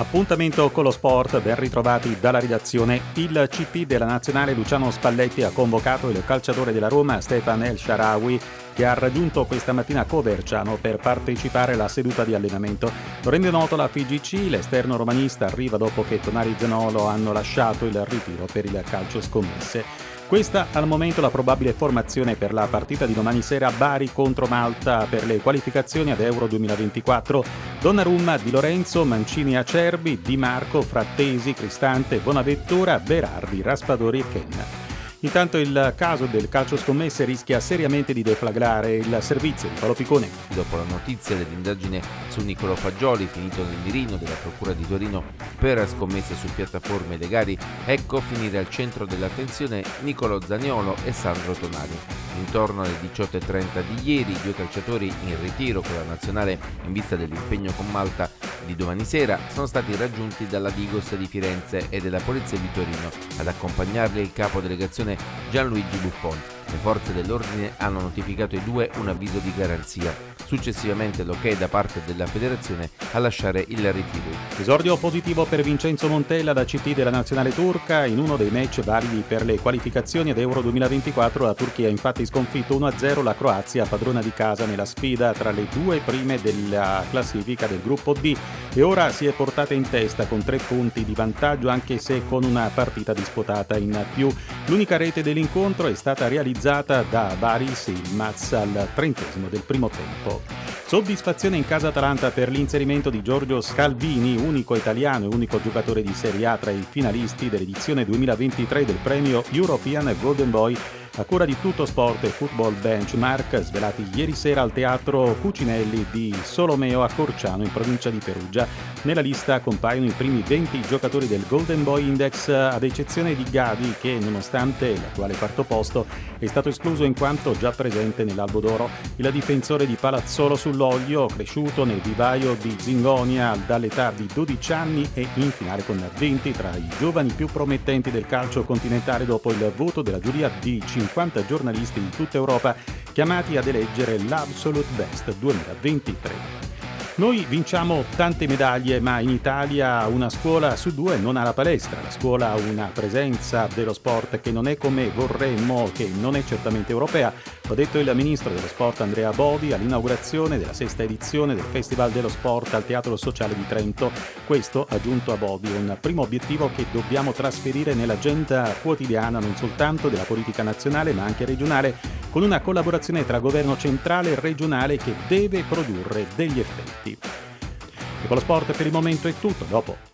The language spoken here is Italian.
Appuntamento con lo sport, ben ritrovati dalla redazione. Il CT della nazionale Luciano Spalletti ha convocato il calciatore della Roma Stefan El Sharawi che ha raggiunto questa mattina Coverciano per partecipare alla seduta di allenamento. Lo rende noto la FIGC, l'esterno romanista arriva dopo che Tonari Zanolo hanno lasciato il ritiro per il calcio scommesse. Questa al momento la probabile formazione per la partita di domani sera Bari contro Malta per le qualificazioni ad Euro 2024. Donnarumma, Di Lorenzo, Mancini Acerbi, Di Marco, Frattesi, Cristante, Bonaventura, Berardi, Raspadori e Ken. Intanto il caso del calcio scommesse rischia seriamente di deflagrare il servizio di Paolo Piccone. Dopo la notizia dell'indagine su Nicolo Fagioli, finito nel mirino della Procura di Torino per scommesse su piattaforme legali, ecco finire al centro dell'attenzione Nicolo Zaniolo e Sandro Tonali. Intorno alle 18.30 di ieri, due calciatori in ritiro con la nazionale in vista dell'impegno con Malta di domani sera sono stati raggiunti dalla Digos di Firenze e dalla Polizia di Torino. Ad accompagnarli il capo delegazione Gianluigi Buffon. Le forze dell'ordine hanno notificato ai due un avviso di garanzia successivamente l'ok da parte della federazione a lasciare il ritiro. Esordio positivo per Vincenzo Montella da CT della nazionale turca in uno dei match validi per le qualificazioni ad Euro 2024 la Turchia ha infatti sconfitto 1-0 la Croazia padrona di casa nella sfida tra le due prime della classifica del gruppo D e ora si è portata in testa con tre punti di vantaggio anche se con una partita disputata in più. L'unica rete dell'incontro è stata realizzata da Baris Ilmaz al trentesimo del primo tempo. Soddisfazione in casa Atalanta per l'inserimento di Giorgio Scalvini, unico italiano e unico giocatore di Serie A tra i finalisti dell'edizione 2023 del premio European Golden Boy a cura di Tutto Sport e Football Benchmark, svelati ieri sera al Teatro Cucinelli di Solomeo a Corciano in provincia di Perugia. Nella lista compaiono i primi 20 giocatori del Golden Boy Index, ad eccezione di Gavi che, nonostante l'attuale quarto posto, è stato escluso in quanto già presente nell'Albo d'Oro. Il difensore di Palazzolo sull'Oglio, cresciuto nel vivaio di Zingonia dall'età di 12 anni e in finale con 20 tra i giovani più promettenti del calcio continentale dopo il voto della giuria di 5 50 giornalisti di tutta Europa chiamati ad eleggere l'Absolute Best 2023. Noi vinciamo tante medaglie, ma in Italia una scuola su due non ha la palestra. La scuola ha una presenza dello sport che non è come vorremmo, che non è certamente europea. L'ha detto il ministro dello sport Andrea Bodi all'inaugurazione della sesta edizione del Festival dello Sport al Teatro Sociale di Trento. Questo, aggiunto a Bodi, è un primo obiettivo che dobbiamo trasferire nell'agenda quotidiana non soltanto della politica nazionale ma anche regionale con una collaborazione tra governo centrale e regionale che deve produrre degli effetti. E con lo sport per il momento è tutto, dopo